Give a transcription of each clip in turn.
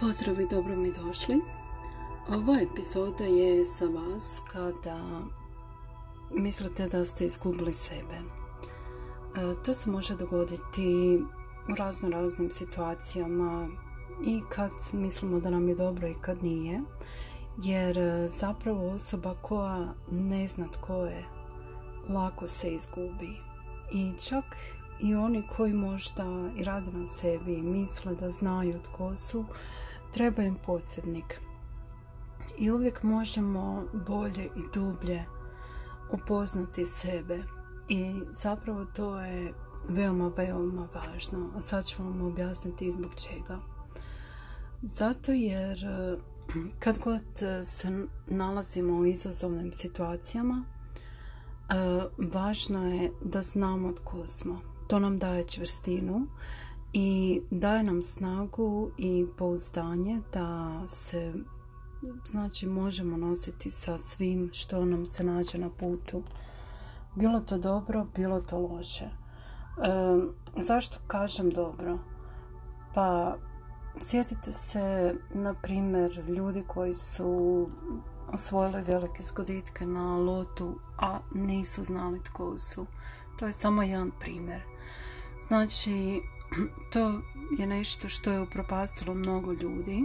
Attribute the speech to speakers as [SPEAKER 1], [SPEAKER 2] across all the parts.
[SPEAKER 1] Pozdrav i dobro mi došli. Ova epizoda je za vas kada mislite da ste izgubili sebe. E, to se može dogoditi u razno raznim situacijama i kad mislimo da nam je dobro i kad nije. Jer e, zapravo osoba koja ne zna tko je, lako se izgubi. I čak i oni koji možda i rade na sebi i misle da znaju tko su, treba im podsjednik. I uvijek možemo bolje i dublje upoznati sebe. I zapravo to je veoma, veoma važno. A sad ću vam objasniti zbog čega. Zato jer eh, kad god se nalazimo u izazovnim situacijama, eh, važno je da znamo tko smo. To nam daje čvrstinu i daje nam snagu i pouzdanje da se znači možemo nositi sa svim što nam se nađe na putu. Bilo to dobro, bilo to loše. E, zašto kažem dobro? Pa sjetite se, na primjer, ljudi koji su osvojili velike zgoditke na lotu, a nisu znali tko su. To je samo jedan primjer. Znači, to je nešto što je upropastilo mnogo ljudi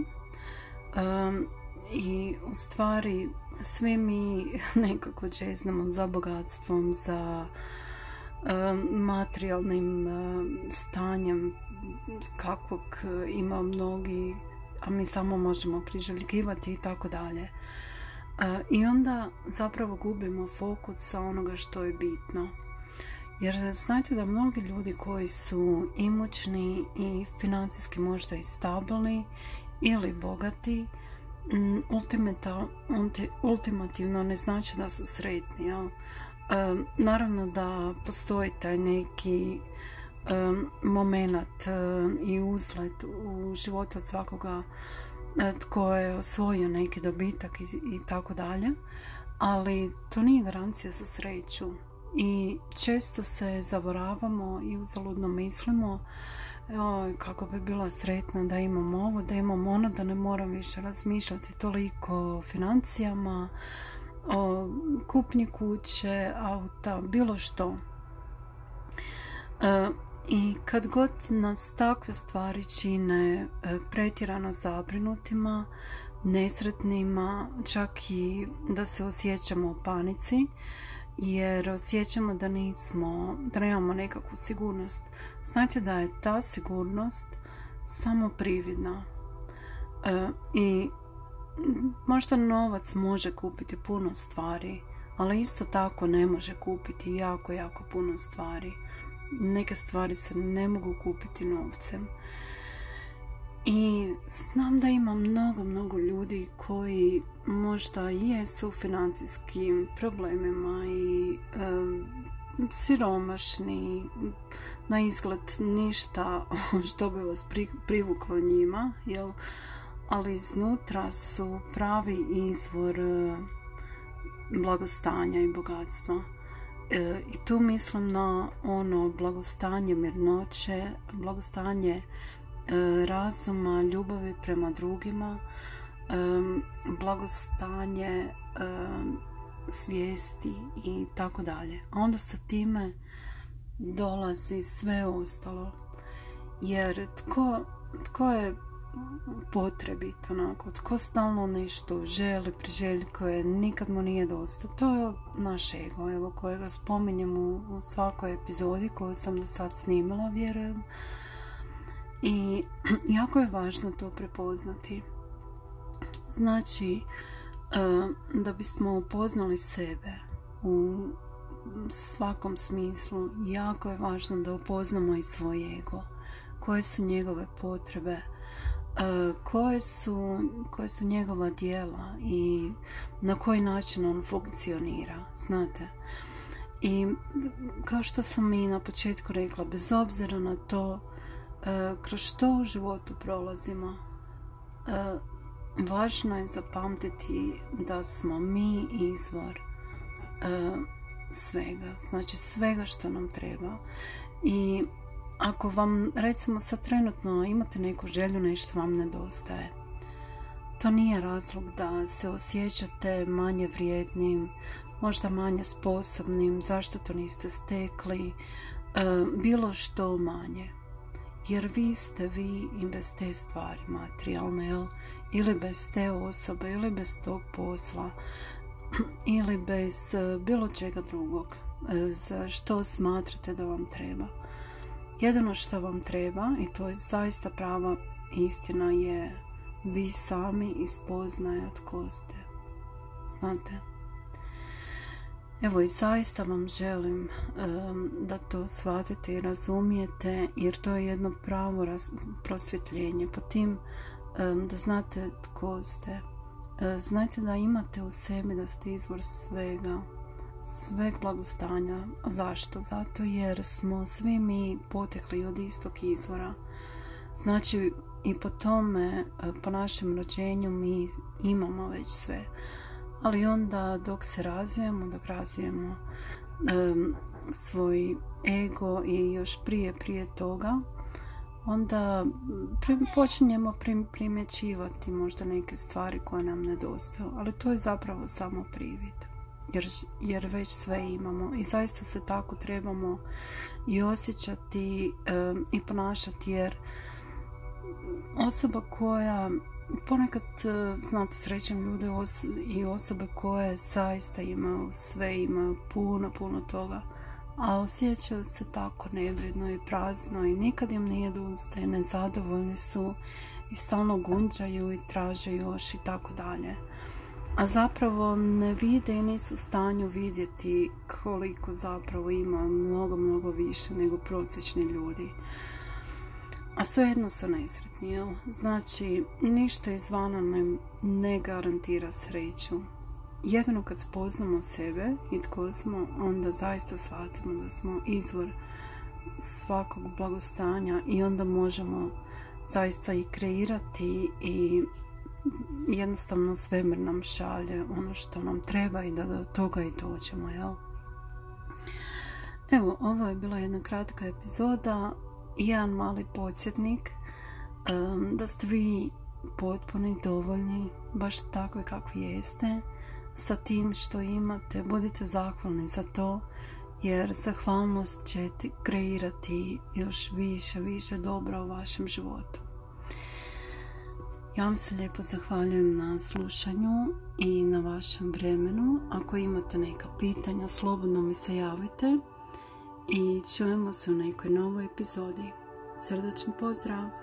[SPEAKER 1] i u stvari svi mi nekako čeznamo za bogatstvom, za materijalnim stanjem kakvog ima mnogi, a mi samo možemo priželjkivati i tako dalje. I onda zapravo gubimo fokus sa onoga što je bitno. Jer znajte da mnogi ljudi koji su imućni i financijski možda i stabilni ili bogati, mm, ultimativno ne znači da su sretni. Jel? naravno da postoji taj neki moment i uzlet u životu od svakoga e, tko je osvojio neki dobitak i tako dalje, ali to nije garancija za sreću i često se zaboravamo i uzaludno mislimo Oj, kako bi bila sretna da imam ovo, da imam ono, da ne moram više razmišljati toliko o financijama, o kupnji kuće, auta, bilo što. E, I kad god nas takve stvari čine e, pretjerano zabrinutima, nesretnima, čak i da se osjećamo u panici, jer osjećamo da nismo, da nemamo nekakvu sigurnost. Znajte da je ta sigurnost samo prividna. E, I možda novac može kupiti puno stvari, ali isto tako ne može kupiti jako, jako puno stvari. Neke stvari se ne mogu kupiti novcem. I znam da ima mnogo, mnogo ljudi koji možda jesu u financijskim problemima i siromašni, na izgled ništa što bi vas privuklo njima, jel? ali iznutra su pravi izvor e, blagostanja i bogatstva. E, I tu mislim na ono blagostanje mirnoće, blagostanje razuma, ljubavi prema drugima, e, blagostanje, e, svijesti i tako dalje. A onda sa time dolazi sve ostalo. Jer tko, tko je potrebit, onako, tko stalno nešto želi, priželjkuje, nikad mu nije dosta. To je naš ego, evo, kojega spominjem u, u svakoj epizodi koju sam do sad snimala, vjerujem. I jako je važno to prepoznati. Znači, e, da bismo upoznali sebe u svakom smislu, jako je važno da upoznamo i svoj ego. Koje su njegove potrebe, e, koje su, koje su njegova dijela i na koji način on funkcionira, znate. I kao što sam i na početku rekla, bez obzira na to kroz što u životu prolazimo, e, važno je zapamtiti da smo mi izvor e, svega, znači svega što nam treba. I ako vam recimo sad trenutno imate neku želju, nešto vam nedostaje, to nije razlog da se osjećate manje vrijednim, možda manje sposobnim, zašto to niste stekli, e, bilo što manje. Jer vi ste vi i bez te stvari materijalne, ili bez te osobe, ili bez tog posla, ili bez e, bilo čega drugog e, za što smatrate da vam treba. Jedino što vam treba, i to je zaista prava istina, je vi sami ispoznaje tko ste. Znate? Evo i zaista vam želim da to shvatite i razumijete jer to je jedno pravo prosvjetljenje. Po tim da znate tko ste. E, znajte da imate u sebi da ste izvor svega, sveg blagostanja. Zašto? Zato jer smo svi mi potekli od istog izvora. Znači i po tome, e, po našem rođenju mi imamo već sve. Ali onda dok se razvijemo, dok razvijemo svoj ego i još prije prije toga, onda počinjemo primjećivati možda neke stvari koje nam nedostaju, ali to je zapravo samo privid. Jer, jer već sve imamo i zaista se tako trebamo i osjećati i ponašati jer osoba koja ponekad znate srećem ljude i osobe koje zaista imaju sve imaju puno puno toga a osjećaju se tako nevredno i prazno i nikad im nije dosta nezadovoljni su i stalno gunđaju i traže još i tako dalje. A zapravo ne vide i nisu u stanju vidjeti koliko zapravo ima mnogo, mnogo više nego prosječni ljudi. A svejedno su nesretni, jel? Znači, ništa izvana ne, ne garantira sreću. Jedino kad spoznamo sebe i tko smo, onda zaista shvatimo da smo izvor svakog blagostanja i onda možemo zaista i kreirati i jednostavno svemir nam šalje ono što nam treba i da do toga i dođemo, jel? Evo, ovo je bila jedna kratka epizoda jedan mali podsjetnik da ste vi potpuni, dovoljni, baš takvi kakvi jeste sa tim što imate. Budite zahvalni za to jer zahvalnost će ti kreirati još više, više dobra u vašem životu. Ja vam se lijepo zahvaljujem na slušanju i na vašem vremenu. Ako imate neka pitanja, slobodno mi se javite i čujemo se u nekoj novoj epizodi. Srdačan pozdrav!